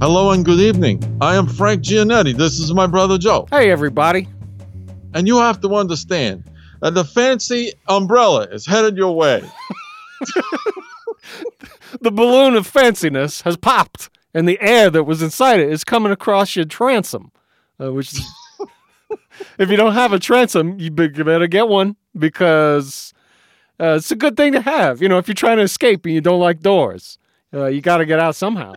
Hello and good evening. I am Frank Gianetti. This is my brother Joe. Hey, everybody. And you have to understand that the fancy umbrella is headed your way. the balloon of fanciness has popped, and the air that was inside it is coming across your transom, uh, which is. if you don't have a transom, you better get one because uh, it's a good thing to have. You know, if you're trying to escape and you don't like doors, uh, you got to get out somehow.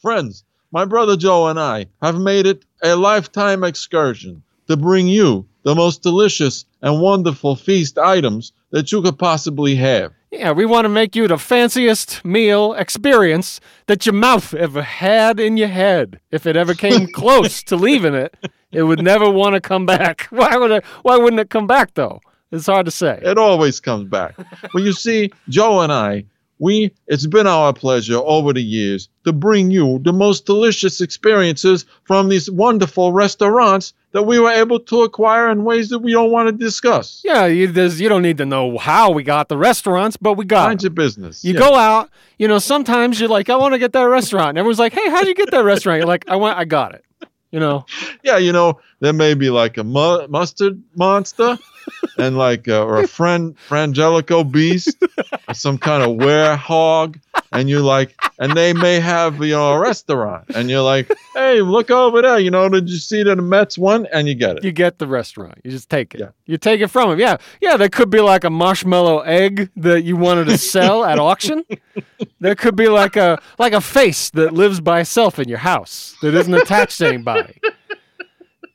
Friends, my brother Joe and I have made it a lifetime excursion to bring you the most delicious and wonderful feast items that you could possibly have. Yeah, we want to make you the fanciest meal experience that your mouth ever had in your head. If it ever came close to leaving it, it would never want to come back. Why would it, why wouldn't it come back though? It's hard to say. It always comes back. well, you see, Joe and I we it's been our pleasure over the years to bring you the most delicious experiences from these wonderful restaurants that we were able to acquire in ways that we don't want to discuss. Yeah, you, you don't need to know how we got the restaurants, but we got Mind your business. You yeah. go out, you know, sometimes you're like, I want to get that restaurant. And everyone's like, hey, how'd you get that restaurant? You're like, I went, I got it. You know? Yeah, you know, there may be like a mu- mustard monster and like uh, or a friend frangelico beast or some kind of werehog and you're like and they may have you know a restaurant and you're like hey look over there. You know did you see that the mets won? And you get it. You get the restaurant. You just take it. Yeah. you take it from them yeah. Yeah there could be like a marshmallow egg that you wanted to sell at auction. There could be like a like a face that lives by itself in your house that isn't attached to anybody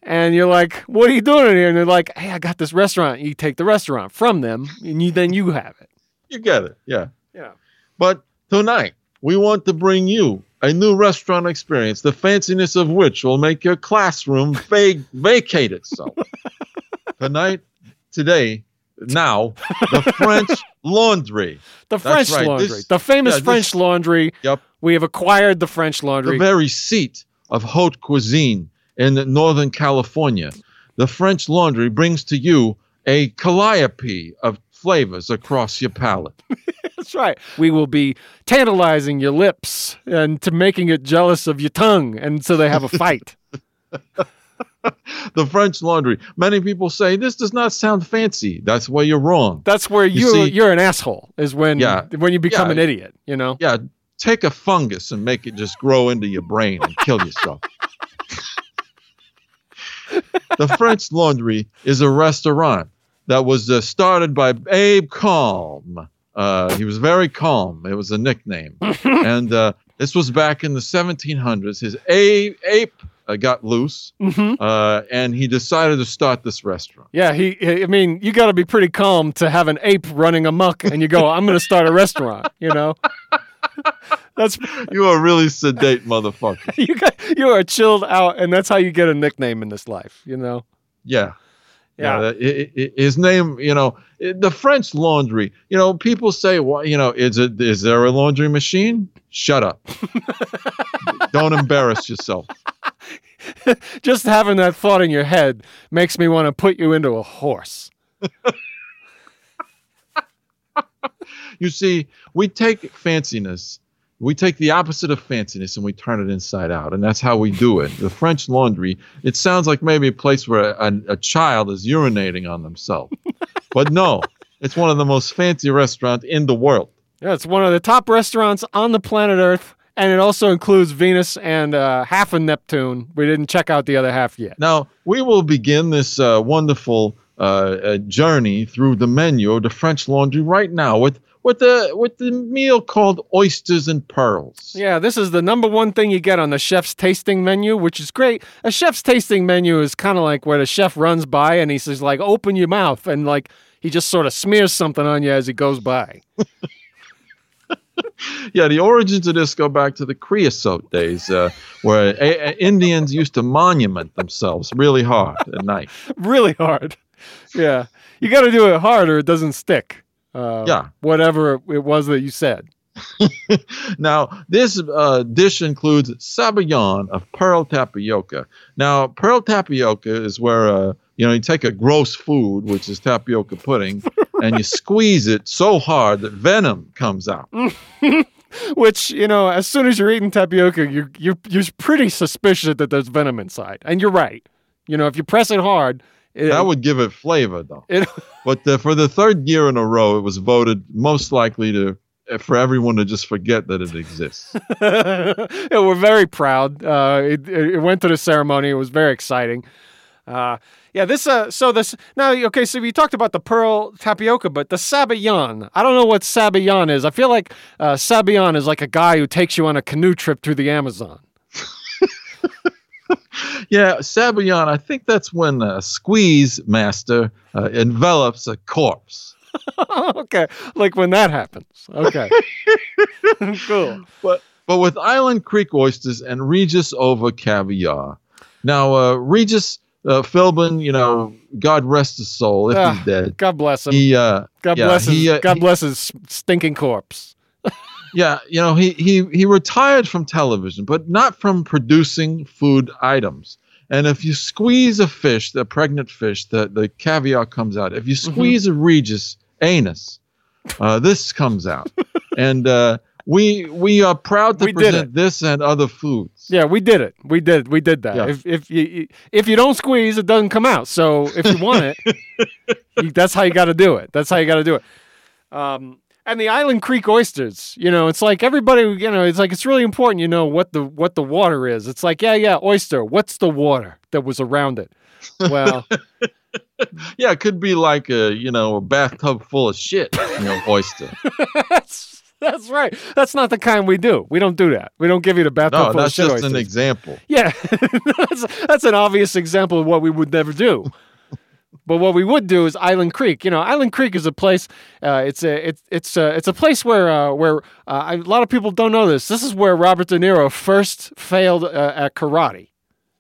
and you're like, "What are you doing in here?" And they're like, "Hey, I got this restaurant." You take the restaurant from them, and you then you have it. You get it, yeah, yeah. But tonight we want to bring you a new restaurant experience, the fanciness of which will make your classroom vac- vacate itself. tonight, today, now, the French Laundry. The French right. Laundry, this, the famous yeah, French this, Laundry. Yep. We have acquired the French Laundry. The very seat of haute cuisine in Northern California. The French Laundry brings to you a calliope of flavors across your palate. That's right. We will be tantalizing your lips and to making it jealous of your tongue, and so they have a fight. the French Laundry. Many people say this does not sound fancy. That's where you're wrong. That's where you, you see, you're an asshole. Is when yeah, when you become yeah, an idiot. You know. Yeah. Take a fungus and make it just grow into your brain and kill yourself the French Laundry is a restaurant that was uh, started by Abe Calm. Uh, he was very calm. It was a nickname. and uh, this was back in the 1700s. His a- ape uh, got loose, mm-hmm. Uh, and he decided to start this restaurant. Yeah, he. I mean, you got to be pretty calm to have an ape running amok, and you go, "I'm going to start a restaurant." You know. That's you are really sedate motherfucker. you got you are chilled out, and that's how you get a nickname in this life. You know. Yeah. Yeah, yeah it, it, his name, you know, the French Laundry. You know, people say, "Well, you know, is it is there a laundry machine?" Shut up! Don't embarrass yourself. Just having that thought in your head makes me want to put you into a horse. You see, we take fanciness we take the opposite of fanciness and we turn it inside out and that's how we do it the french laundry it sounds like maybe a place where a, a child is urinating on themselves but no it's one of the most fancy restaurants in the world yeah it's one of the top restaurants on the planet earth and it also includes Venus and uh, half of Neptune. We didn't check out the other half yet. Now, we will begin this uh, wonderful uh, uh journey through the menu of the French Laundry right now with with the with the meal called oysters and pearls. Yeah, this is the number one thing you get on the chef's tasting menu, which is great. A chef's tasting menu is kind of like where the chef runs by and he says like, "Open your mouth," and like he just sort of smears something on you as he goes by. yeah, the origins of this go back to the creosote days, uh, where a- a- Indians used to monument themselves really hard at night. really hard. Yeah, you got to do it hard or it doesn't stick. Uh, yeah. Whatever it was that you said. now, this uh, dish includes sabayon of pearl tapioca. Now, pearl tapioca is where uh, you know you take a gross food, which is tapioca pudding, and you squeeze it so hard that venom comes out. Which you know, as soon as you're eating tapioca, you're you're you're pretty suspicious that there's venom inside, and you're right. You know, if you press it hard, it, that would give it flavor, though. It, but uh, for the third year in a row, it was voted most likely to for everyone to just forget that it exists. yeah, we're very proud. Uh, it, it went to the ceremony. It was very exciting. Uh, yeah, this. Uh, so this now. Okay, so we talked about the pearl tapioca, but the sabayon. I don't know what sabayon is. I feel like uh, sabayon is like a guy who takes you on a canoe trip through the Amazon. Yeah, sabayon. I think that's when a squeeze master uh, envelops a corpse. okay, like when that happens. Okay, cool. But but with Island Creek oysters and Regis over caviar. Now, uh, Regis uh, Philbin, you know, God rest his soul if he's dead. God bless him. He, uh, God yeah, bless his, he, uh, God bless his stinking corpse. Yeah, you know, he he he retired from television, but not from producing food items. And if you squeeze a fish, the pregnant fish, the, the caviar comes out. If you Mm-hmm. squeeze a Regis anus, uh, this comes out. and uh, we we are proud to We present this and other foods. Yeah, we did it. We did. We did that. Yeah. If if you if you don't squeeze, it doesn't come out. So if you want it, you, that's how you got to do it. That's how you got to do it. Um, and the Island Creek oysters, you know, it's like everybody, you know, it's like it's really important, you know, what the what the water is. It's like, yeah, yeah, oyster. What's the water that was around it? Well, Yeah, it could be like a you know a bathtub full of shit, you know, oyster. that's that's right. That's not the kind we do. We don't do that. We don't give you the bathtub No, full that's of shit just an example. Yeah, that's, that's an obvious example of what we would never do. But what we would do is Island Creek. You know, Island Creek is a place. Uh, it's a it's it's a it's a place where uh, where uh, a lot of people don't know this. This is where Robert De Niro first failed uh, at karate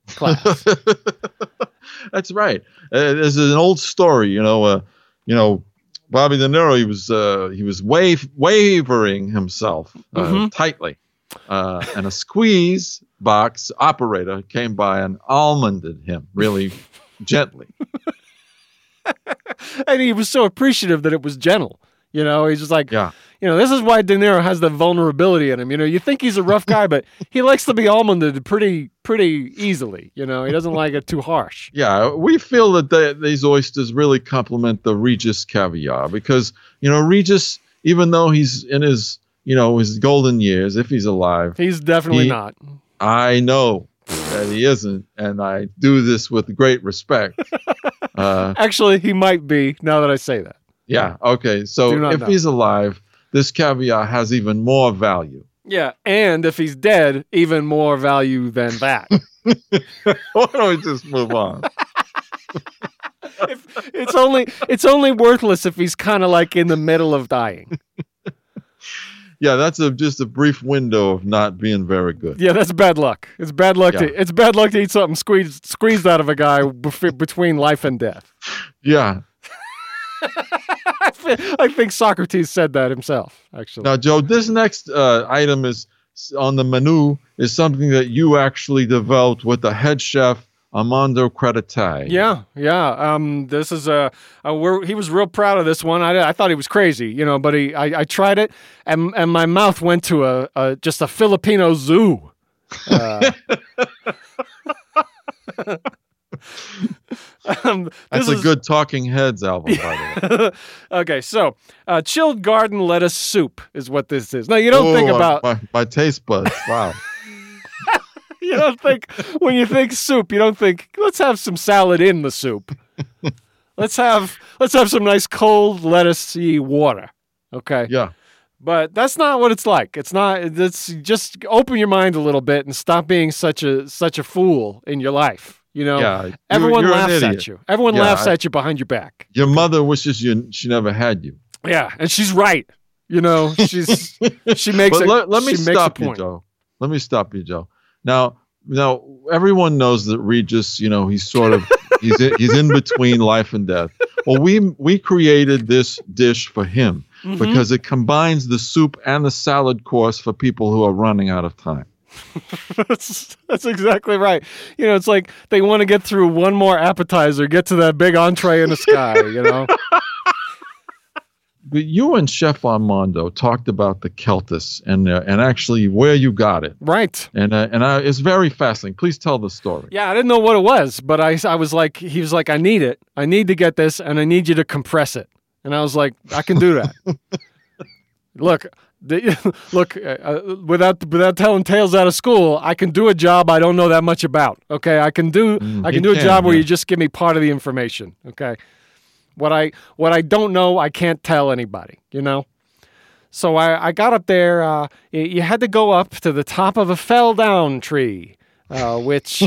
class. That's right. Uh, there's an old story, you know. Uh, you know, Bobby De Niro. He was uh, he was wave, wavering himself uh, Mhm. tightly, uh, and a squeeze box operator came by and almonded him really gently. and he was so appreciative that it was gentle. You know, he's just like, Yeah. you know, this is why De Niro has the vulnerability in him. You know, you think he's a rough guy, but he likes to be almonded pretty, pretty easily. You know, he doesn't like it too harsh. Yeah, we feel that the, these oysters really complement the Regis caviar because you know Regis, even though he's in his you know his golden years, if he's alive, He's definitely He- not. I know that he isn't, and I do this with great respect. Uh, Actually, he might be. Now that I say that, yeah, okay. So if know. he's alive, this caviar has even more value. yeah. And if he's dead, even more value than that. Why don't we just move on? If- it's only, it's only worthless if he's kind of like in the middle of dying. Yeah, that's a just a brief window of not being very good. Yeah, that's bad luck. It's bad luck to, it's bad luck to eat something squeezed, squeezed out of a guy bef- between life and death. Yeah. I think Socrates said that himself. Actually. Now, Joe, this next uh, item is on the menu is something that you actually developed with the head chef Armando Creditay. Yeah, yeah. Um, this is a, a we're, he was real proud of this one. I, I thought he was crazy, you know, but he I, I tried it and and my mouth went to a, a just a Filipino zoo. Uh, um, That's a is- good Talking Heads album, by the way. okay, so uh, chilled garden lettuce soup is what this is. Now you don't think Ooh, about my, my taste buds. Wow. You don't think when you think soup, you don't think let's have some salad in the soup. let's have let's have some nice cold lettucey water. Okay. Yeah. But that's not what it's like. It's not it's just open your mind a little bit and stop being such a such a fool in your life. You know, Yeah. You- everyone you're laughs at you. Everyone Yeah, laughs at you behind your back. Your mother wishes you she never had you. Yeah, and she's right. You know, she's she makes But it. let, let me a stop you. Joe. Let me stop you, Joe. Now, now everyone knows that Regis, you know, he's sort of he's in, he's in between life and death. Well, we we created this dish for him Mhm. because it combines the soup and the salad course for people who are running out of time. that's, that's exactly right. You know, it's like they want to get through one more appetizer, get to that big entree in the sky, you know? you and Chef Armando talked about the celtuce and uh, and actually where you got it. Right. And uh, and I, it's very fascinating. Please tell the story. Yeah, I didn't know what it was, but I, I was like, he was like, I need it. I need to get this, and I need you to compress it. And I was like, I can do that. look, the, look, uh, uh, without without telling tales out of school, I can do a job I don't know that much about. Okay, I can do Mm, I can do a can, job where you just give me part of the information. Okay, what I what I don't know, I can't tell anybody. You know. So I, I got up there. Uh, you had to go up to the top of a fell down tree, uh, which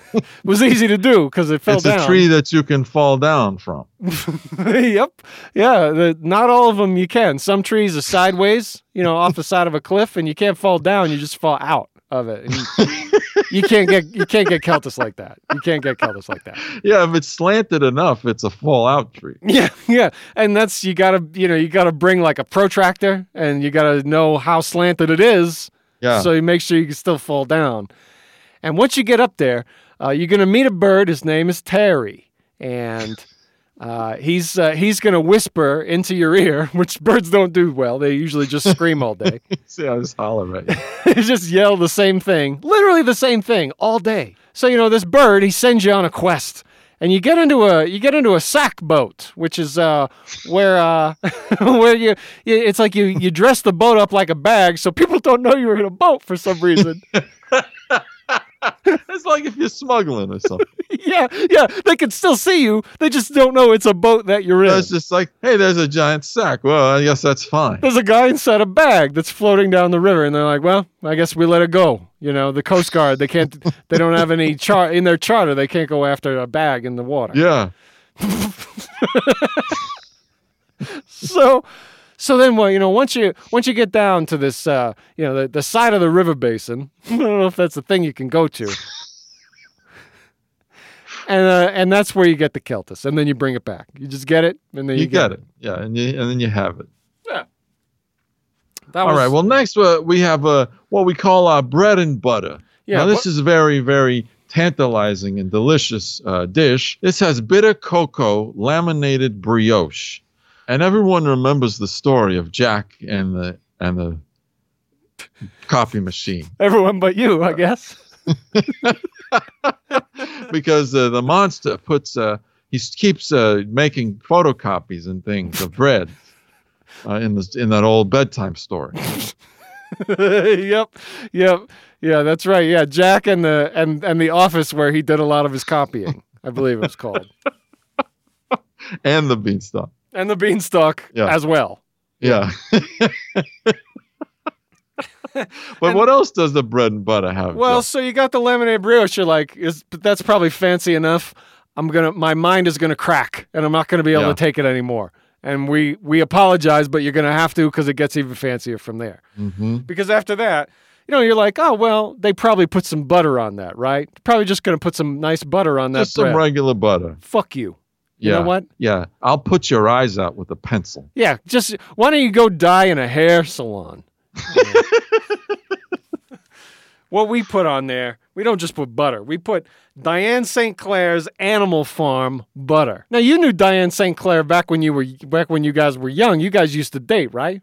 was easy to do because it fell it's down. a tree that you can fall down from. yep. Yeah. The, not all of them you can. Some trees are sideways, you know, off the side of a cliff, and you can't fall down. You just fall out of it. And you, can't get you can't get Keltis like that. You can't get Keltis like that. Yeah, if it's slanted enough, it's a fallout tree. Yeah, yeah. And that's you gotta you know you gotta bring like a protractor, and you gotta know how slanted it is, Yeah. so you make sure you can still fall down. And once you get up there, uh, you're gonna meet a bird. His name is Terry, and uh, he's uh, he's gonna whisper into your ear, which birds don't do well. They usually just scream all day. See, I just holler you. they just yell the same thing, literally the same thing all day. So you know this bird, he sends you on a quest. And you get into a you get into a sack boat, which is uh, where uh, where you, you it's like you you dress the boat up like a bag, so people don't know you're in a boat for some reason. it's like if you're smuggling or something. yeah, yeah, they can still see you. They just don't know it's a boat that you're in. It's just like, hey, there's a giant sack. Well, I guess that's fine. There's a guy inside a bag that's floating down the river, and they're like, "Well, I guess we let it go." You know, the Coast Guard they can't, they don't have any char in their charter. They can't go after a bag in the water. Yeah. So, so then, well, you know, once you once you get down to this, uh, you know, the, the side of the river basin. I don't know if that's a thing you can go to. And, uh, and that's where you get the Keltis, and then you bring it back. You just get it, and then you, You get it. Yeah, and you, and then you have it. Yeah. That All was, right. Well, next uh, we have uh, what we call our bread and butter. yeah, now, this is a very, very tantalizing and delicious uh, dish. This has bitter cocoa laminated brioche, and everyone remembers the story of Jack and the and the coffee machine everyone but you, I guess. because uh, the monster puts uh, he keeps uh, making photocopies and things of bread uh, in this in that old bedtime story. yep, yep, yeah, that's right. Yeah, Jack and the and and the office where he did a lot of his copying. I believe it was called, and the beanstalk. And the beanstalk Yeah. as well. Yeah. but what else does the bread and butter have? Well, Jeff? so you got the lemonade brioche. You're like, is that's probably fancy enough. I'm gonna, my mind is gonna crack, and I'm not gonna be able Yeah. to take it anymore. And we we apologize, but you're gonna have to because it gets even fancier from there. Mhm. Because after that, you know, you're like, oh well, they probably put some butter on that, right? Probably just gonna put some nice butter on that just bread. some regular butter. Fuck you. You yeah. know what? Yeah. I'll put your eyes out with a pencil. Yeah, just why don't you go die in a hair salon? what we put on there, we don't just put butter. We put Diane St. Clair's Animal Farm butter. Now you knew Diane St. Clair back when you were back when you guys were young. You guys used to date, right?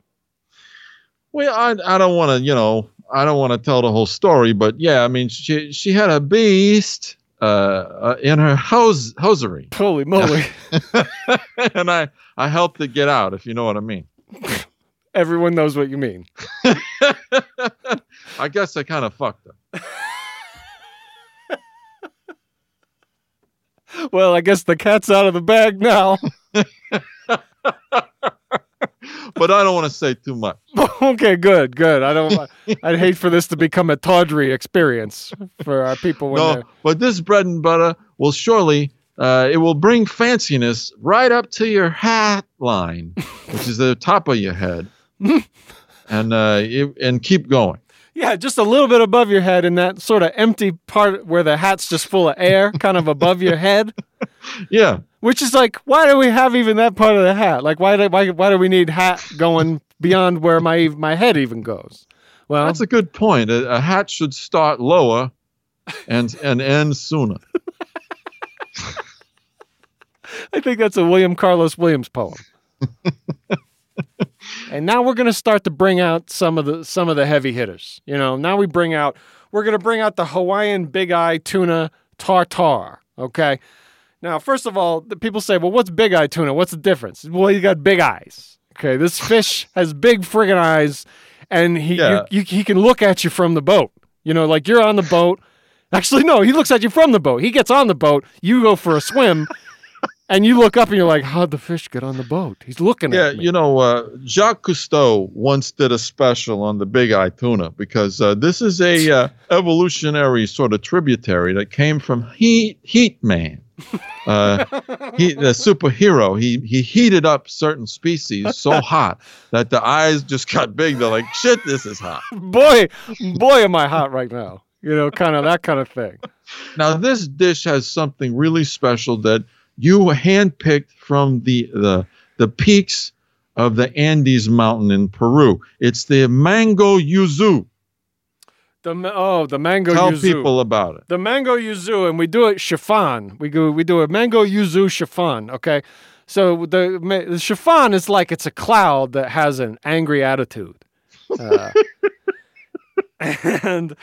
Well, I, I don't want to, you know, I don't want to tell the whole story, but yeah, I mean, she she had a beast uh, uh in her hose hosiery, Holy moly! and I I helped it get out, if you know what I mean. Everyone knows what you mean. I guess I kind of fucked her. Well, I guess the cat's out of the bag now. But I don't want to say too much. okay, good, good. I don't. I'd hate for this to become a tawdry experience for our people when No, they're but this bread and butter will surely uh, it will bring fanciness right up to your hat line, which is the top of your head, and uh, it, and keep going. Yeah, just a little bit above your head in that sort of empty part where the hat's just full of air, kind of above your head. Yeah, Which is like, why do we have even that part of the hat? Like, why do, why, why do we need hat going beyond where my my head even goes? Well, that's a good point. A, a hat should start lower and and end sooner. I think that's a William Carlos Williams poem. And now we're going to start to bring out some of the some of the heavy hitters. You know, now we bring out we're going to bring out the Hawaiian big eye tuna tartar, okay? Now, first of all, the people say, "Well, what's big eye tuna? What's the difference?" Well, you got big eyes. Okay, this fish has big friggin' eyes and he Yeah. you, you, he can look at you from the boat. You know, like you're on the boat. Actually, no, he looks at you from the boat. He gets on the boat. You go for a swim, and you look up and you're like, "How'd the fish get on the boat?" He's looking Yeah, at me. Yeah, you know, uh, Jacques Cousteau once did a special on the big eye tuna because uh, this is a uh, evolutionary sort of tributary that came from Heat Heat Man. Uh, he, the superhero, he he heated up certain species so hot that the eyes just got big. They're like, shit, this is hot. boy, boy, am I hot right now. You know, kind of that kind of thing. Now, this dish has something really special that you handpicked from the the the peaks of the Andes Mountain in Peru. It's the mango yuzu. The oh, the mango Tell yuzu. people about it. the mango yuzu, and we do it chiffon. We go, we do a mango yuzu chiffon. Okay, so the, the chiffon is like it's a cloud that has an angry attitude, uh, and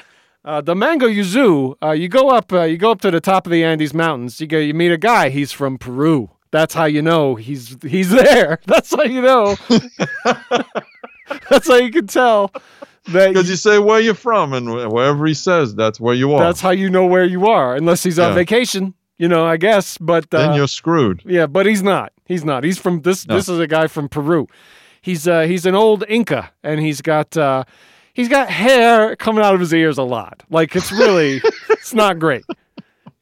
uh, the mango yuzu. Uh, you go up, uh, you go up to the top of the Andes Mountains. You go, you meet a guy. He's from Peru. That's how you know he's he's there. That's how you know. That's how you can tell Because you say where you're from, and wherever he says, that's where you are. That's how you know where you are, unless he's on Yeah. vacation. You know, I guess, but then uh, you're screwed. yeah, but he's not. He's not. He's from this. No. This is a guy from Peru. He's uh, he's an old Inca, and he's got uh, he's got hair coming out of his ears a lot. Like it's really, it's not great.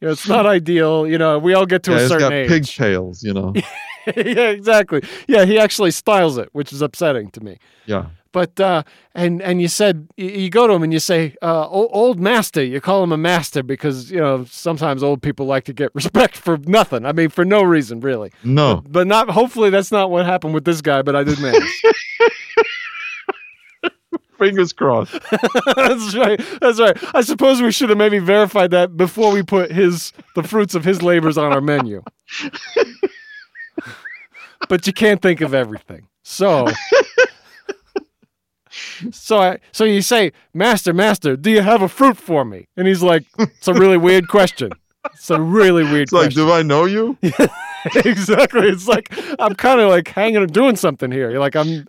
You know, it's not ideal. You know, we all get to Yeah, a certain got age. pigtails, you know. yeah, exactly. Yeah, he actually styles it, which is upsetting to me. yeah. But uh, and and you said you, go to him and you say, uh, "Old master." You call him a master because you know sometimes old people like to get respect for nothing. I mean, for no reason really. No. But not. Hopefully, that's not what happened with this guy. But I didn't ask. Fingers crossed. that's right. That's right. I suppose we should have maybe verified that before we put his the fruits of his labors on our menu. but you can't think of everything. So So I so you say, Master, Master, do you have a fruit for me? And he's like, It's a really weird question. It's a really weird question. It's like, question. do I know you? exactly. It's like I'm kind of like hanging doing something here. You're like I'm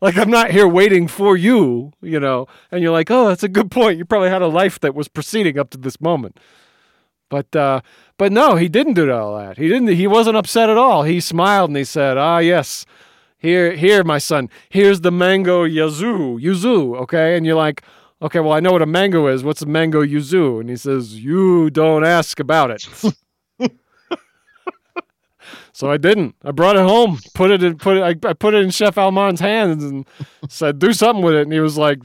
like I'm not here waiting for you, you know. And you're like, "Oh, that's a good point. You probably had a life that was proceeding up to this moment." But uh but no, he didn't do all that. He didn't he wasn't upset at all. He smiled and he said, "Ah, yes. Here here my son. Here's the mango yuzu, yuzu, okay?" And you're like, "Okay, well, I know what a mango is. What's a mango yuzu?" And he says, "You don't ask about it." So I didn't. I brought it home, put it in, put it. I, I put it in Chef Almond's hands and said, "Do something with it." And he was like,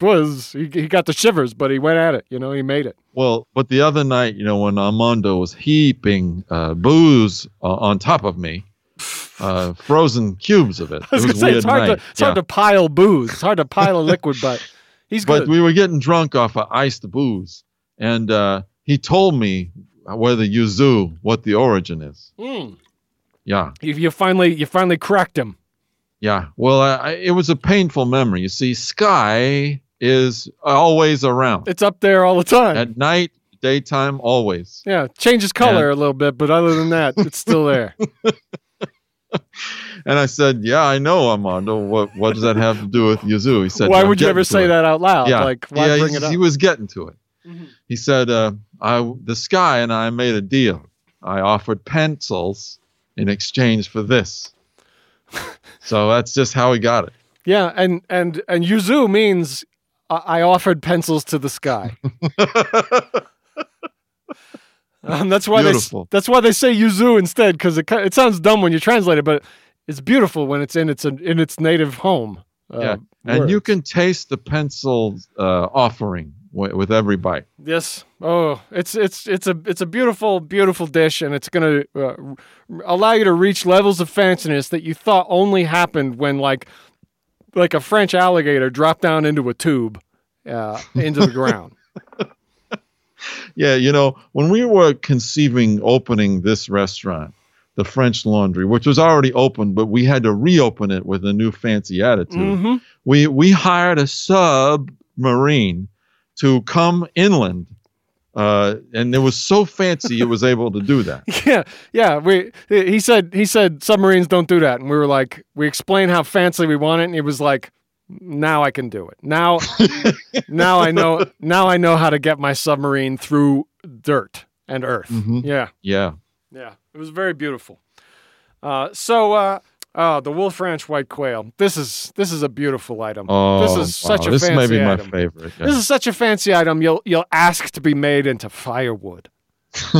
"Was he, he got the shivers?" But he went at it. You know, he made it. Well, but the other night, you know, when Armando was heaping uh, booze uh, on top of me, uh, frozen cubes of it. I was it was a say weird it's hard to it's hard Yeah. to pile booze. It's hard to pile a liquid, but he's But we were getting drunk off of iced booze, and uh, he told me whether yuzu, what the origin is. Mm. Yeah, You, you finally you finally cracked him. yeah. Well, I, I, it was a painful memory. You see, Sky is always around It's up there all the time. at night, daytime, always. yeah, changes color a little bit, but other than that, it's still there. And I said, "Yeah, I know, Armando. What what does that have to do with yuzu?" He said, why would you ever say it." that out loud? Yeah, Like, why yeah, bring he, it up? he was getting to it. Mhm. He said, uh, "I the sky and I made a deal. I offered pencils in exchange for this." so that's just how he got it. Yeah, and and and yuzu means I I offered pencils to the sky. Um, that's why Beautiful. they that's why they say yuzu instead because it it sounds dumb when you translate it, but it's beautiful when it's in its in its native home. Uh, Yeah, and you can taste the pencil uh, offering w- with every bite. yes. Oh, it's it's it's a it's a beautiful beautiful dish, and it's gonna uh, r- allow you to reach levels of fanciness that you thought only happened when like like a French alligator dropped down into a tube uh, into the ground. Yeah, you know, when we were conceiving opening this restaurant, the French Laundry, which was already open, but we had to reopen it with a new fancy attitude. Mhm. We we hired a submarine to come inland, uh, and it was so fancy it was able to do that. Yeah, yeah. We he said he said submarines don't do that, and we were like, we explained how fancy we want it, and he was like, now I can do it. Now, now I know. Now I know how to get my submarine through dirt and earth. Mhm. Yeah, Yeah. yeah. It was very beautiful. Uh, so, uh, oh, the Wolf Ranch white quail. This is this is a beautiful item. Oh, this is such wow, a this fancy may be my item. favorite. yeah. This is such a fancy item. You'll you'll ask to be made into firewood.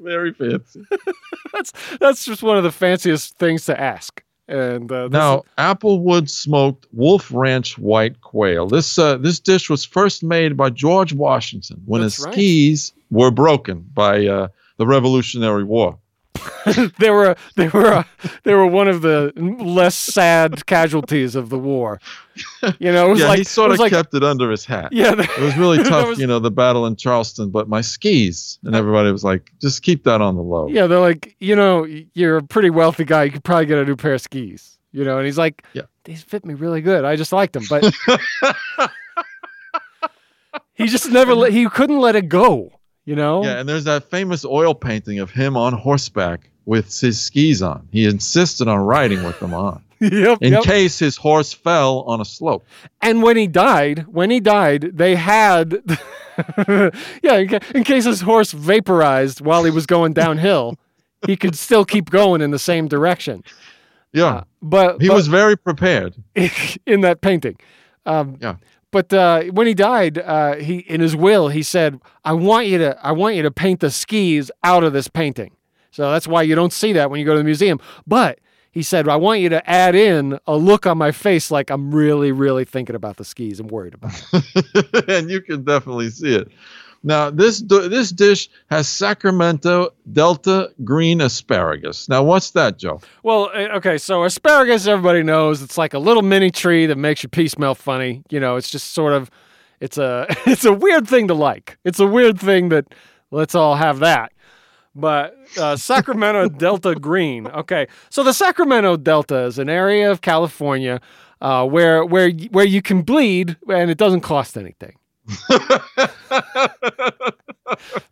very fancy. That's that's just one of the fanciest things to ask. And uh, this Now, is- Applewood smoked Wolf Ranch white quail. This uh, this dish was first made by George Washington when That's his right. skis were broken by uh, the Revolutionary War. they were they were uh, they were one of the less sad casualties of the war. You know, it was yeah, like he sort of like, kept it under his hat. Yeah, It was really tough, was- you know, the battle in Charleston, but my skis and everybody was like, just keep that on the low. yeah. They're like, you know, you're a pretty wealthy guy. You could probably get a new pair of skis. You know, and he's like, Yeah. these fit me really good. I just liked them, but he just never let, he couldn't let it go. You know, Yeah, and there's that famous oil painting of him on horseback with his skis on. He insisted on riding with them on yep, in yep. case his horse fell on a slope. And when he died, when he died, they had, yeah, in, ca- in case his horse vaporized while he was going downhill, he could still keep going in the same direction. Yeah, Uh, but he but was very prepared. in that painting. Um, Yeah. But uh, when he died, uh, he in his will he said, "I want you to, I want you to paint the skis out of this painting." So that's why you don't see that when you go to the museum. But he said, "I want you to add in a look on my face like I'm really, really thinking about the skis and worried about it." and you can definitely see it. Now, this this dish has Sacramento Delta green asparagus. Now, what's that, Joe? Well, uh, okay, so asparagus, everybody knows it's like a little mini tree that makes your pee smell funny. You know, it's just sort of, it's a, it's a weird thing to like. It's a weird thing that let's all have that. But uh, Sacramento Delta green. Okay, so the Sacramento Delta is an area of California uh, where where where you can bleed and it doesn't cost anything.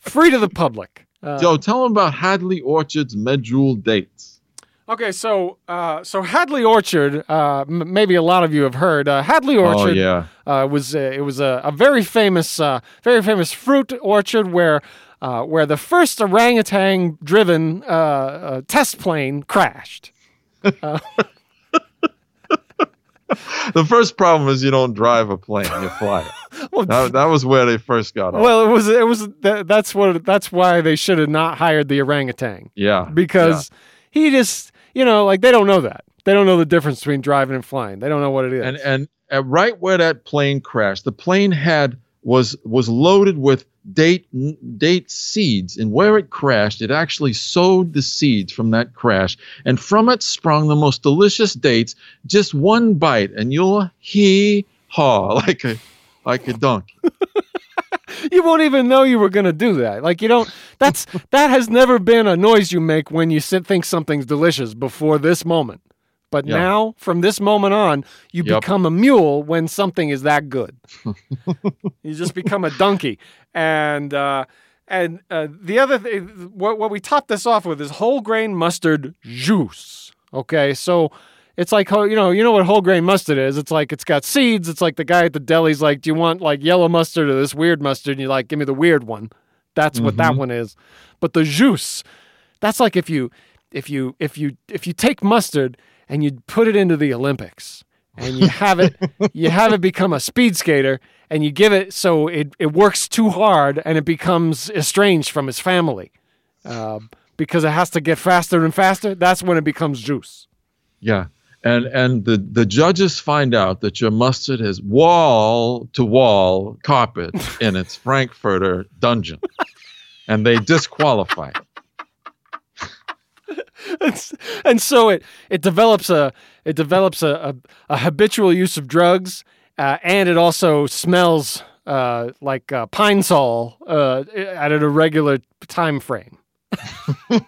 Free to the public. Uh, Joe, tell them about Hadley Orchard's medjool dates. Okay, so uh, so Hadley Orchard, uh, m- maybe a lot of you have heard. Uh, Hadley Oh Orchard yeah, uh, was uh, it was a, a very famous uh, very famous fruit orchard where uh, where the first orangutan driven uh, uh, test plane crashed. the first problem is you don't drive a plane, you fly it. Well, That, that was where they first got off. well, it was it was that, that's what that's why they should have not hired the orangutan yeah, because he just you know like they don't know that they don't know the difference between driving and flying they don't know what it is. and and right where that plane crashed, the plane had was was loaded with date date seeds, and where it crashed, it actually sowed the seeds from that crash, and from it sprung the most delicious dates. Just one bite, and you'll hee haw like a like a donkey. you won't even know you were going to do that. Like you don't. That's that has never been a noise you make when you think something's delicious before this moment. But Yeah. now, from this moment on, you Yep. become a mule when something is that good. you just become a donkey. And uh, and uh, the other thing, what what we top this off with is whole grain mustard juice. Okay, so. It's like you know, you know what whole grain mustard is. It's like it's got seeds. It's like the guy at the deli's like, "Do you want like yellow mustard or this weird mustard?" And you're like, "Give me the weird one." That's what that one is. But the juice, that's like if you if you if you if you take mustard and you put it into the Olympics and you have it you have it become a speed skater and you give it so it, it works too hard and it becomes estranged from his family uh, because it has to get faster and faster. That's when it becomes juice. Yeah. And and the, the judges find out that your mustard has wall to wall carpet in its Frankfurter dungeon. And they disqualify it. And so it it develops a it develops a, a, a habitual use of drugs, uh, and it also smells uh, like uh, pine sol uh, at an irregular time frame.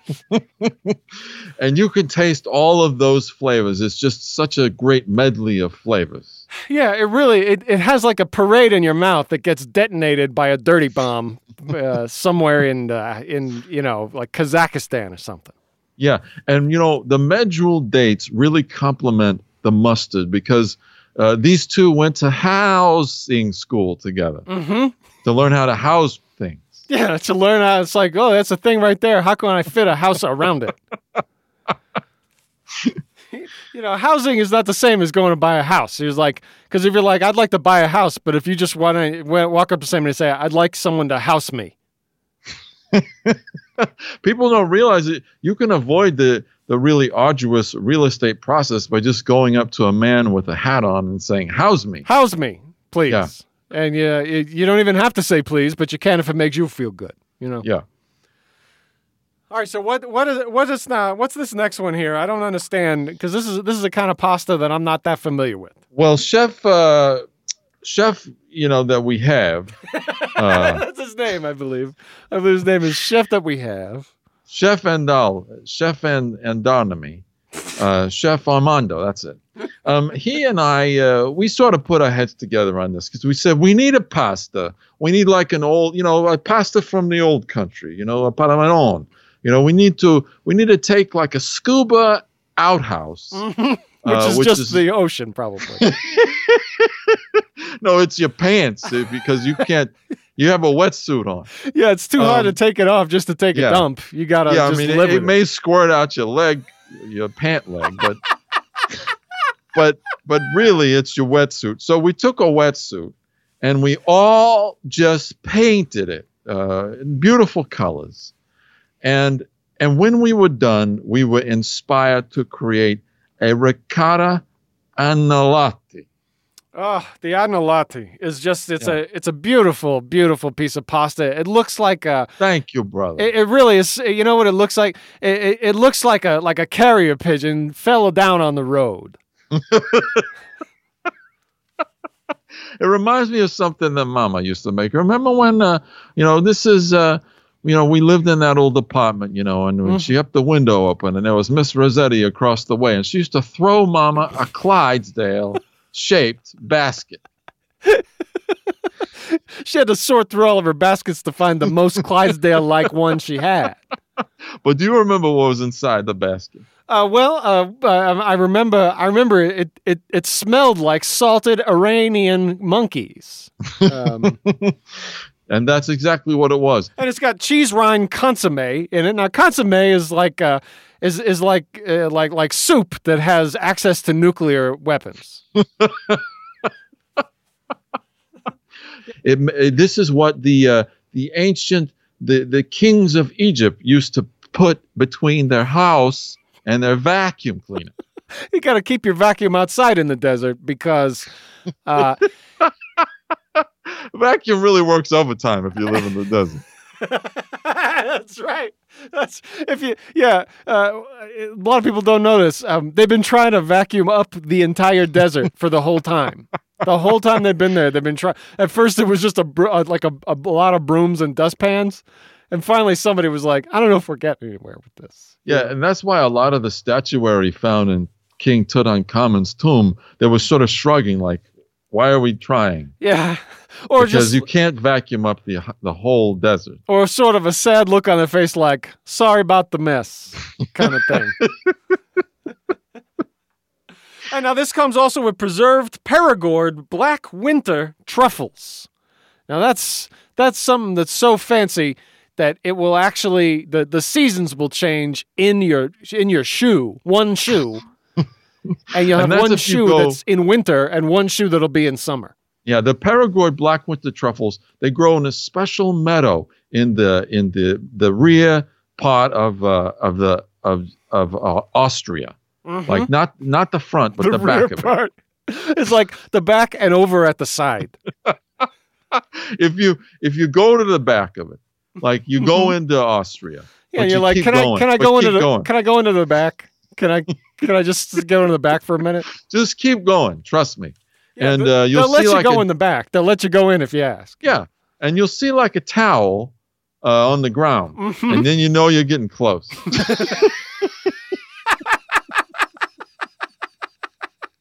and you can taste all of those flavors. It's just such a great medley of flavors. Yeah, it really it, it has like a parade in your mouth that gets detonated by a dirty bomb uh, somewhere in uh, in you know like Kazakhstan or something. Yeah, and you know the medjool dates really complement the mustard because uh, these two went to housing school together Mm-hmm. to learn how to house things. Yeah, to learn how it's like, oh, that's a thing right there. How can I fit a house around it? you know, housing is not the same as going to buy a house. He was like, because if you're like, I'd like to buy a house, but if you just want to walk up to somebody and say, I'd like someone to house me. People don't realize it. you can avoid the the really arduous real estate process by just going up to a man with a hat on and saying, "House me." House me, please. Yeah. And yeah, you, you don't even have to say please, but you can if it makes you feel good. You know. Yeah. All right. So what what is what is now? What's this next one here? I don't understand because this is this is a kind of pasta that I'm not that familiar with. Well, chef, uh, chef, you know that we have, uh, That's his name, I believe. I believe his name is Chef that we have. Chef Andal, Chef and Andonomy, uh, Chef Armando. That's it. Um, he and I, uh, we sort of put our heads together on this because we said we need a pasta. We need like an old, you know, a pasta from the old country. You know, a parmesan. You know, we need to we need to take like a scuba outhouse. which Uh, is which just is- the ocean, probably. no, it's your pants because you can't. You have a wetsuit on. yeah, it's too hard to Um, take it off just to take yeah. a dump. You gotta yeah, I mean, it, it may squirt out your leg, your pant leg, but but but really, it's your wetsuit. So we took a wetsuit and we all just painted it uh, in beautiful colors, and and when we were done, we were inspired to create a ricotta agnolotti. Oh, the agnolotti is just it's Yeah. a it's a beautiful, beautiful piece of pasta. It looks like a Thank you, brother. it, it really is you know what it looks like? It, it, it looks like a like a carrier pigeon fell down on the road. It reminds me of something that Mama used to make. Remember when, uh, you know, this is, uh, you know, we lived in that old apartment, you know, and Mhm. she kept the window open, and there was Miss Rossetti across the way, and she used to throw Mama a Clydesdale shaped basket. She had to sort through all of her baskets to find the most Clydesdale like one she had. But do you remember what was inside the basket? Uh, well, uh, uh, I remember. I remember it. It it smelled like salted Iranian monkeys, um, And that's exactly what it was. and it's got cheese rind consomme in it. Now, consomme is like uh, is is like uh, like like soup that has access to nuclear weapons. It, it- this is what the uh, the ancient the the kings of Egypt used to put between their house and their vacuum cleaner. You got to keep your vacuum outside in the desert because. Uh, vacuum really works overtime if you live in the desert. That's right. That's if you yeah. Uh, a lot of people don't this. Um, they've been trying to vacuum up the entire desert for the whole time. The whole time they've been there, they've been trying. At first, it was just a br- uh, like a, a lot of brooms and dustpans, and finally somebody was like, "I don't know if we're getting anywhere with this." Yeah, and that's why a lot of the statuary found in King Tutankhamun's tomb, they were sort of shrugging, like, "Why are we trying?" Yeah, or because just you can't vacuum up the the whole desert. or sort of a sad look on their face, like "Sorry about the mess," kind of thing. and now this comes also with preserved Perigord Black Winter truffles. Now that's that's something that's so fancy that it will actually the, the seasons will change in your in your shoe, one shoe. And you'll have And one shoe go- that's in winter and one shoe that'll be in summer. Yeah, the Perigord black winter truffles they grow in a special meadow in the in the the rear part of uh, of the of of uh, Austria, like not not the front but the, Mm-hmm. rear back of it. part. It's like the back and over at the side. If you if you go to the back of it, like you go into Austria, Yeah, you're you like, can I can I go into the going. can I go into the back? Can I can I just go into the back for a minute? just keep going. Trust me. Yeah, and uh, you'll they'll let you like go a, in the back. They'll let you go in if you ask. yeah, and you'll see like a towel uh, on the ground, Mhm. and then you know you're getting close.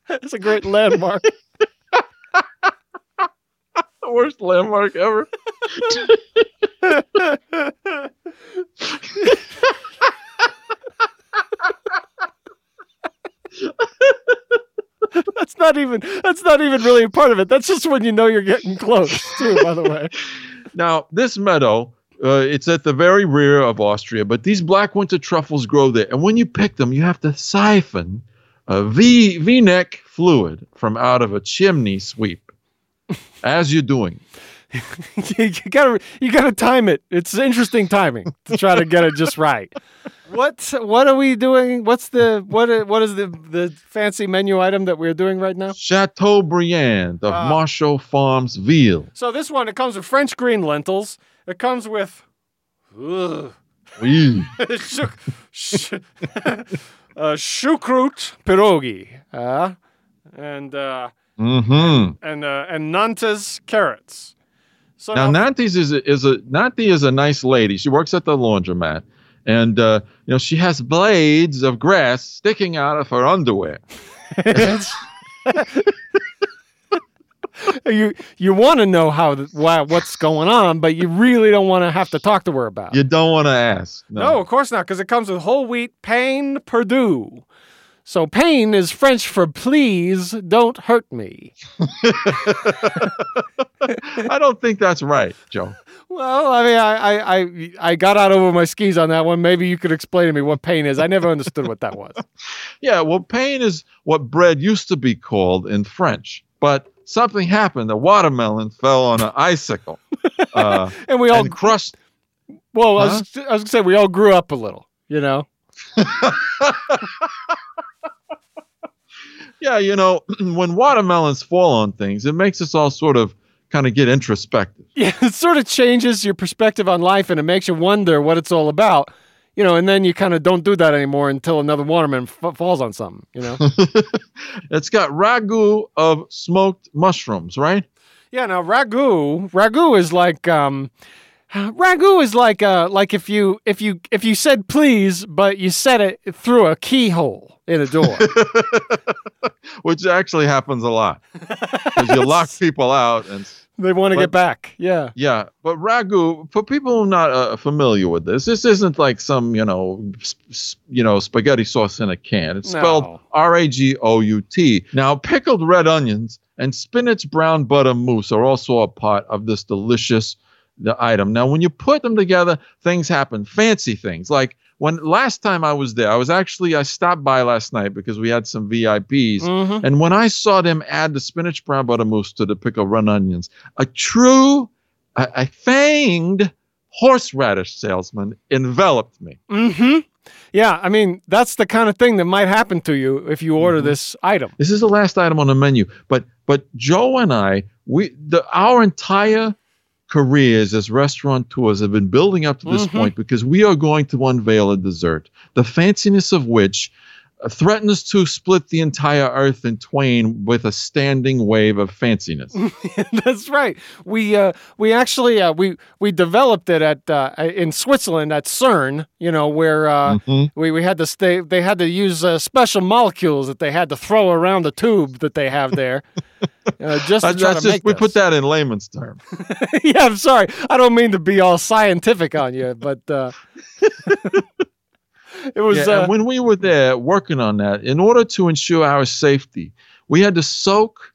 It's a great landmark. the worst landmark ever. that's not even that's not even really a part of it. That's just when you know you're getting close, too, by the way. Now, this meadow, uh, it's at the very rear of Austria, but these black winter truffles grow there. And when you pick them, you have to siphon a V V neck fluid from out of a chimney sweep as you're doing. you, gotta you gotta time it. It's interesting timing to try to get it just right. What what are we doing? What's the what what is the the fancy menu item that we're doing right now? Chateaubriand of Ah. Marshall Farms veal. So this one it comes with French green lentils. It comes with ugh, Oui. ch- uh, choucroute pierogi, uh, and uh, Mm-hmm. and uh, and Nantes carrots. So Now, now, Nantes is a, is a Nantes is a nice lady. She works at the laundromat, and uh, you know she has blades of grass sticking out of her underwear. you you want to know how why, what's going on, but you really don't want to have to talk to her about. it. You don't want to ask. No, of course not, because it comes with whole wheat pain perdu. So pain is French for please don't hurt me. I don't think that's right, Joe. Well, I mean, I, I, I, I got out over my skis on that one. Maybe you could explain to me what pain is. I never understood what that was. Yeah, well, pain is what bread used to be called in French, but something happened. A watermelon fell on an icicle uh, And we all, and crushed. well, I was, I was gonna say we all grew up a little, you know. Yeah, you know, when watermelons fall on things, it makes us all sort of kind of get introspective. Yeah, it sort of changes your perspective on life, and it makes you wonder what it's all about. You know, and then you kind of don't do that anymore until another watermelon f- falls on something. You know. it's got ragout of smoked mushrooms, right? Yeah, now ragu, ragu is like um ragu is like uh like if you if you if you said please but you said it through a keyhole in a door. Which actually happens a lot. Because you lock people out and they want to get back. Yeah. Yeah, but ragu for people who are not uh, familiar with this, this isn't like some you know, sp- you know, spaghetti sauce in a can. It's spelled No. R A G O U T. Now, pickled red onions and spinach brown butter mousse are also a part of this delicious the item. Now, when you put them together, things happen. Fancy things like when last time I was there, I was actually I stopped by last night because we had some VIPs. Mhm. And when I saw them add the spinach brown butter mousse to the pickled run onions, a true, a, a fanged horseradish salesman enveloped me. Mhm. Yeah, I mean, that's the kind of thing that might happen to you if you order Mhm. this item. This is the last item on the menu, but but Joe and I, we the our entire careers as restaurateurs have been building up to this Mhm. point because we are going to unveil a dessert, the fanciness of which threatens to split the entire earth in twain with a standing wave of fanciness. That's right. We uh, we actually uh, we we developed it at uh, in Switzerland at CERN. You know where uh, Mhm. we we had to stay. They had to use uh, special molecules that they had to throw around the tube that they have there. Uh, just That's, try that's to just we this. put that in layman's terms. yeah, I'm sorry. I don't mean to be all scientific on you, but uh, it was. Yeah, uh, when we were there working on that, in order to ensure our safety, we had to soak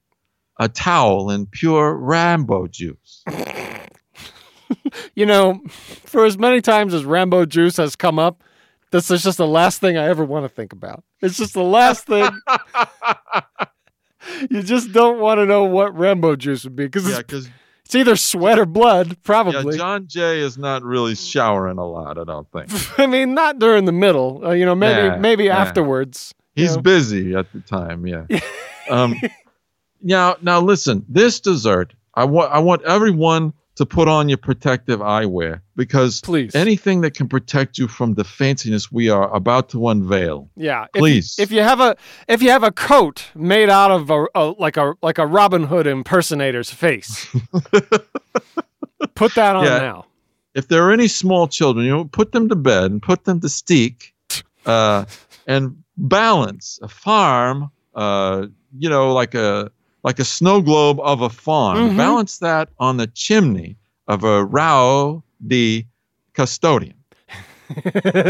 a towel in pure Rambo juice. you know, for as many times as Rambo juice has come up, this is just the last thing I ever want to think about. It's just the last thing. you just don't want to know what Rambo juice would be because yeah, it's, either sweat or blood, probably. yeah. John J. is not really showering a lot. I don't think I mean, not during the middle. Uh, you know, maybe Nah, maybe nah. afterwards. he's know. busy at the time. Yeah. um, now, now listen. This dessert, I want, I want everyone to put on your protective eyewear because Please. anything that can protect you from the fanciness we are about to unveil. yeah. If, Please. If you have a if you have a coat made out of a, a like a like a Robin Hood impersonator's face, put that on Yeah. now. if there are any small children, you know, put them to bed and put them to steak, uh, and balance a farm, uh, you know, like a like a snow globe of a farm. Mhm. Balance that on the chimney of a Rao the custodian.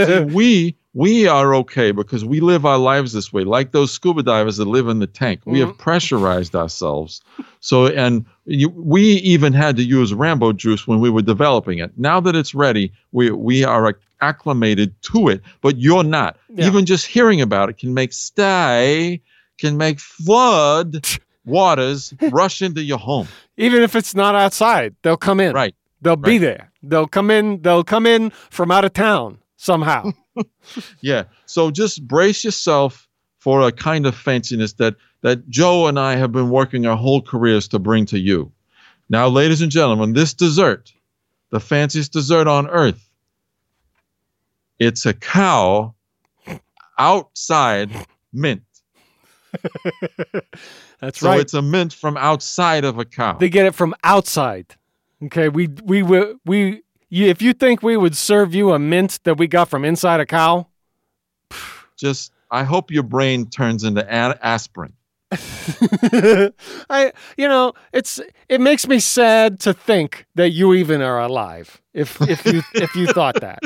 See, we we are okay because we live our lives this way, like those scuba divers that live in the tank. We have pressurized ourselves. So, and you, we even had to use Rambo juice when we were developing it. Now that it's ready, we we are acclimated to it, but you're not. Yeah. Even just hearing about it can make stay, can make flood waters rush into your home. Even if it's not outside, they'll come in. Right. They'll be there. They'll come in. They'll come in from out of town somehow. Yeah. So just brace yourself for a kind of fanciness that that Joe and I have been working our whole careers to bring to you. Now, ladies and gentlemen, this dessert, the fanciest dessert on earth, it's a cow outside mint. That's So right. it's a mint from outside of a cow. They get it from outside. Okay, we we we, we you, if you think we would serve you a mint that we got from inside a cow, Just I hope your brain turns into a- aspirin. I you know it's it makes me sad to think that you even are alive. If if you if you thought that,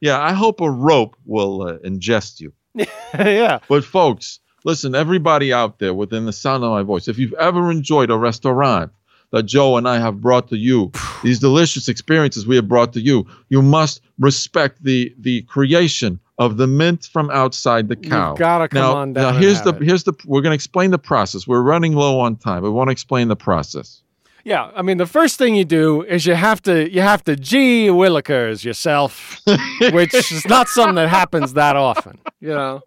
Yeah, I hope a rope will uh, ingest you. yeah, But folks, listen, everybody out there within the sound of my voice, if you've ever enjoyed a restaurant that Joe and I have brought to you, these delicious experiences we have brought to you, you must respect the the creation of the mint from outside the cow. you've got to come now, on down. now here's the it. here's the we're going to explain the process. We're running low on time. We want to explain the process. Yeah, I mean the first thing you do is you have to you have to gee willikers yourself, which is not something that happens that often. You know.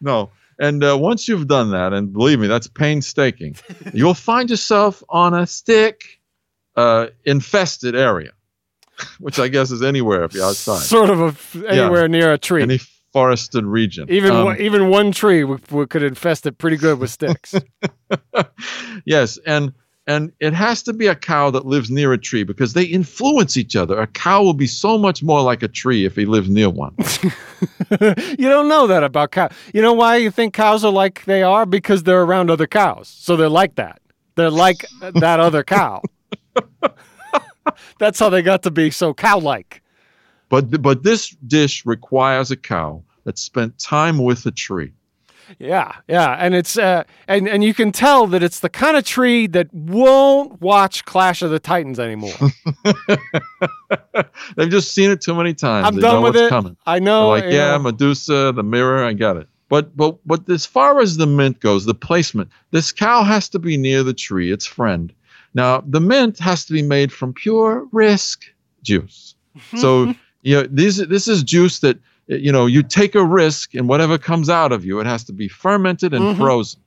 No. And uh, once you've done that, and believe me, that's painstaking, you'll find yourself on a stick uh, infested area, which I guess is anywhere if you're outside, Sort of a, anywhere near a tree. any forested region. even Um, one, even one tree we, we could infest it pretty good with sticks. yes, and and it has to be a cow that lives near a tree because they influence each other. A cow will be so much more like a tree if he lives near one. you don't know that about cows. You know why you think cows are like they are? Because they're around other cows, so they're like that. They're like that other cow. That's how they got to be so cow-like. But but this dish requires a cow that spent time with a tree. Yeah, yeah, and it's uh, and and you can tell that it's the kind of tree that won't watch Clash of the Titans anymore. They've just seen it too many times. I'm they done with it. coming. I They're know. like, yeah, know. Medusa, the mirror, I got it. But but but as far as the mint goes, the placement, this cow has to be near the tree, its friend. Now the mint has to be made from pure risk juice. So you know, these this is juice that you know you take a risk, and whatever comes out of you, it has to be fermented and Mhm. frozen.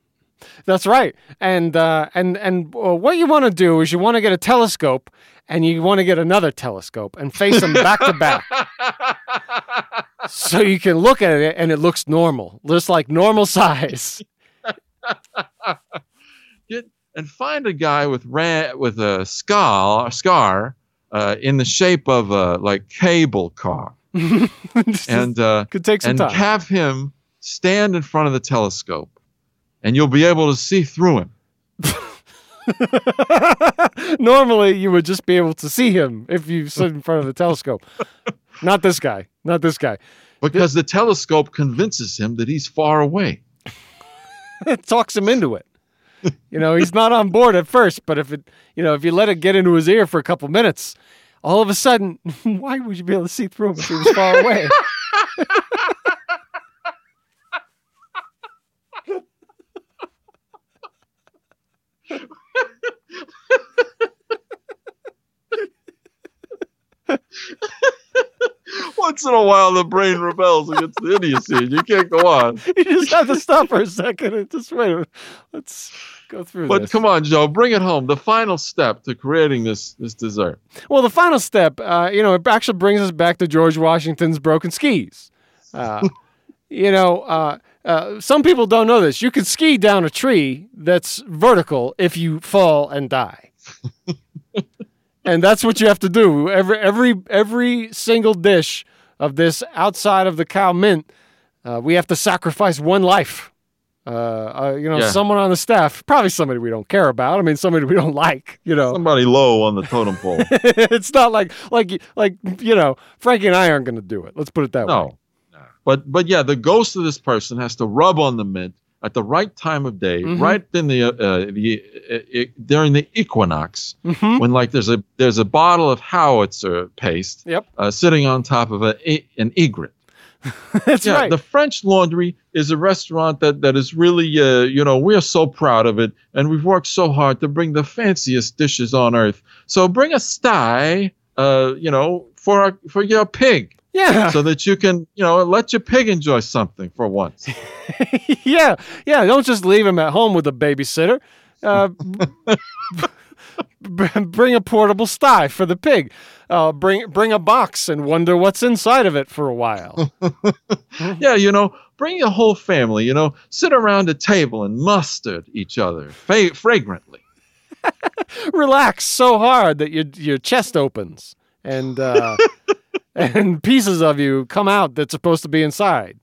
That's right. And uh, and and uh, what you want to do is you want to get a telescope and you want to get another telescope and face them back to back, so you can look at it and it looks normal, just like normal size. Get and find a guy with ra- with a scar scar uh, in the shape of a like cable car, and uh, could take some and time. have him stand in front of the telescope, and you'll be able to see through him. Normally, you would just be able to see him if you stood in front of the telescope. Not this guy. Not this guy. Because the telescope convinces him that he's far away. It talks him into it. You know, he's not on board at first, but if it, you know, if you let it get into his ear for a couple minutes, all of a sudden, why would you be able to see through him if he was far away? Once in a while, the brain rebels against the idiocy, you can't go on. you just have to stop for a second and just wait. Let's go through But this. come on, Joe, bring it home. The final step to creating this this dessert. Well, the final step, uh, you know, it actually brings us back to George Washington's broken skis. Uh, you know, uh, uh, some people don't know this. You can ski down a tree that's vertical if you fall and die. and that's what you have to do. Every every every single dish of this outside of the cow mint, uh, we have to sacrifice one life. Uh, uh, you know, Yeah. someone on the staff, probably somebody we don't care about. I mean, somebody we don't like. You know, Somebody low on the totem pole. it's not like like like you know, Frankie and I aren't going to do it. Let's put it that way. No. But but yeah, the ghost of this person has to rub on the mint at the right time of day, Mhm. right in the uh, uh, the uh, uh, during the equinox, hmm when like there's a there's a bottle of howitzer paste Yep, uh, sitting on top of a, an egret. that's yeah, right. the French Laundry is a restaurant that that is really uh, you know we are so proud of it, and we've worked so hard to bring the fanciest dishes on earth. So bring a sty, uh, you know, for our, for your pig, yeah, so that you can you know let your pig enjoy something for once. yeah, yeah. Don't just leave him at home with a babysitter. Uh, b- bring a portable sty for the pig. Uh, bring bring a box and wonder what's inside of it for a while. yeah, you know, bring your whole family. You know, sit around a table and mustard each other fa- fragrantly. Relax so hard that your your chest opens and uh, and pieces of you come out that's supposed to be inside.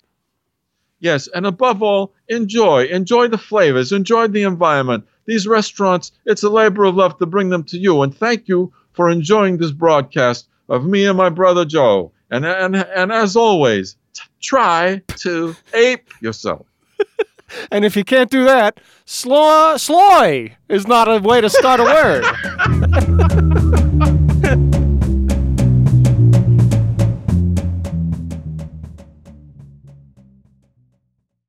Yes, and above all, enjoy. Enjoy the flavors. Enjoy the environment. These restaurants, it's a labor of love to bring them to you. And thank you for enjoying this broadcast of me and my brother Joe. And and and as always, t- try to ape yourself. And if you can't do that, sloy, sloy is not a way to start a word.